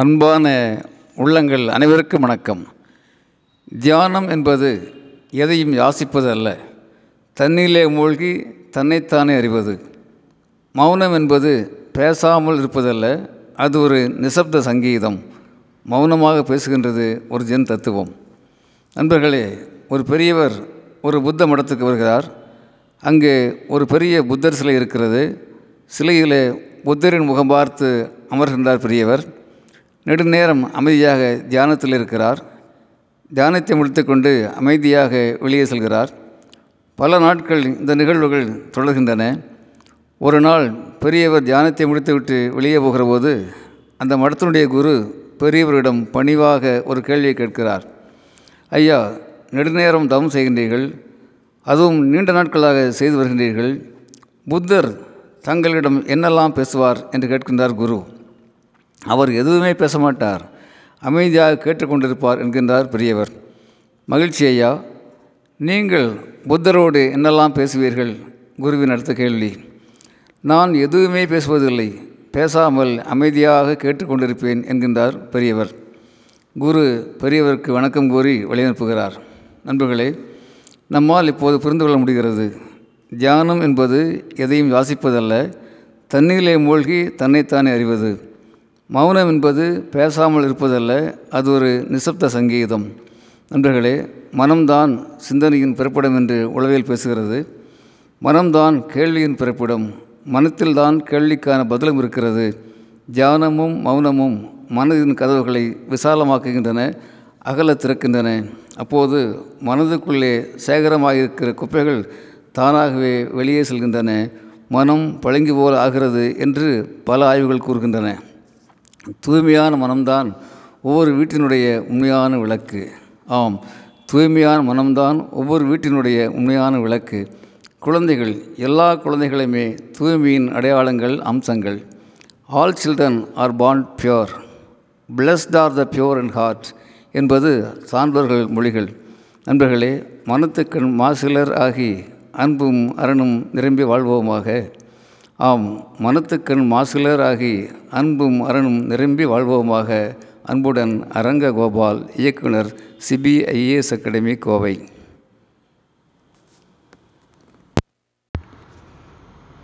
அன்பான உள்ளங்கள் அனைவருக்கும் வணக்கம். தியானம் என்பது எதையும் யாசிப்பது அல்ல தண்ணீரிலே மூழ்கி தன்னைத்தானே அறிவது. மௌனம் என்பது பேசாமல் இருப்பதல்ல. அது ஒரு நிசப்த சங்கீதம். மௌனமாக பேசுகின்றது ஒரு ஜென் தத்துவம். நண்பர்களே ஒரு பெரியவர் ஒரு புத்த மடத்துக்கு வருகிறார். அங்கே ஒரு பெரிய புத்தர் சிலை இருக்கிறது. சிலையிலே புத்தரின் முகம் பார்த்து அமர்கின்றார் பெரியவர். நெடுநேரம் அமைதியாக தியானத்தில் இருக்கிறார். தியானத்தை முடித்துக்கொண்டு அமைதியாக வெளியே செல்கிறார். பல நாட்கள் இந்த நிகழ்வுகள் தொடர்கின்றன. ஒரு நாள் பெரியவர் தியானத்தை முடித்துவிட்டு வெளியே போகிற போது அந்த மடத்தினுடைய குரு பெரியவரிடம் பணிவாக ஒரு கேள்வியை கேட்கிறார். ஐயா நெடுநேரம் தவம் செய்கின்றீர்கள் அதுவும் நீண்ட நாட்களாக செய்து வருகின்றீர்கள். புத்தர் தங்களிடம் என்னெல்லாம் பேசுவார்? என்று கேட்கின்றார் குரு. அவர் எதுவுமே பேச மாட்டார் அமைதியாக கேட்டுக்கொண்டிருப்பார் என்கின்றார் பெரியவர். மகிழ்ச்சி ஐயா நீங்கள் புத்தரோடு என்னெல்லாம் பேசுவீர்கள்? குருவின் அடுத்த கேள்வி. நான் எதுவுமே பேசுவதில்லை. பேசாமல் அமைதியாக கேட்டுக்கொண்டிருப்பேன் என்கின்றார் பெரியவர். குரு பெரியவருக்கு வணக்கம் கூறி வழியனுப்புகிறார். நண்பர்களே நம்மால் இப்போது புரிந்து கொள்ள முடிகிறது. தியானம் என்பது எதையும் வாசிப்பதல்ல. தண்ணீரிலே மூழ்கி தன்னைத்தானே அறிவது. மௌனம் என்பது பேசாமல் இருப்பதல்ல அது ஒரு நிசப்த சங்கீதம். நண்பர்களே மனம்தான் சிந்தனையின் பிறப்பிடம் என்று உளவியல் பேசுகிறது. மனம்தான் கேள்வியின் பிறப்பிடம். மனத்தில்தான் கேள்விக்கான பதிலும் இருக்கிறது. தியானமும் மௌனமும் மனதின் கதவுகளை விசாலமாக்குகின்றன அகல திறக்கின்றன. அப்போது மனதுக்குள்ளே சேகரமாகிருக்கிற குப்பைகள் தானாகவே வெளியே செல்கின்றன. மனம் பழங்கி போல் ஆகிறது என்று பல ஆய்வுகள் கூறுகின்றன. தூய்மையான மனம்தான் ஒவ்வொரு வீட்டினுடைய உண்மையான விளக்கு. ஆம் தூய்மையான மனம்தான் ஒவ்வொரு வீட்டினுடைய உண்மையான விளக்கு. குழந்தைகள் எல்லா குழந்தைகளுமே தூய்மையின் அடையாளங்கள் அம்சங்கள். All children are born pure blessed are the pure and heart என்பது சான்றோர்கள் மொழிகள். நண்பர்களே மனத்துக்கண் மாசிலர் ஆகி அன்பும் அரணும் நிரம்பி வாழ்வோமாக. ஆம் மனத்துக்கண் மாசிலராகி அன்பும் அரணும் நிரம்பி வாழ்வோமாக அன்புடன் அரங்க கோபால் இயக்குனர் சிபிஐஏஎஸ் அகாடமி கோவை.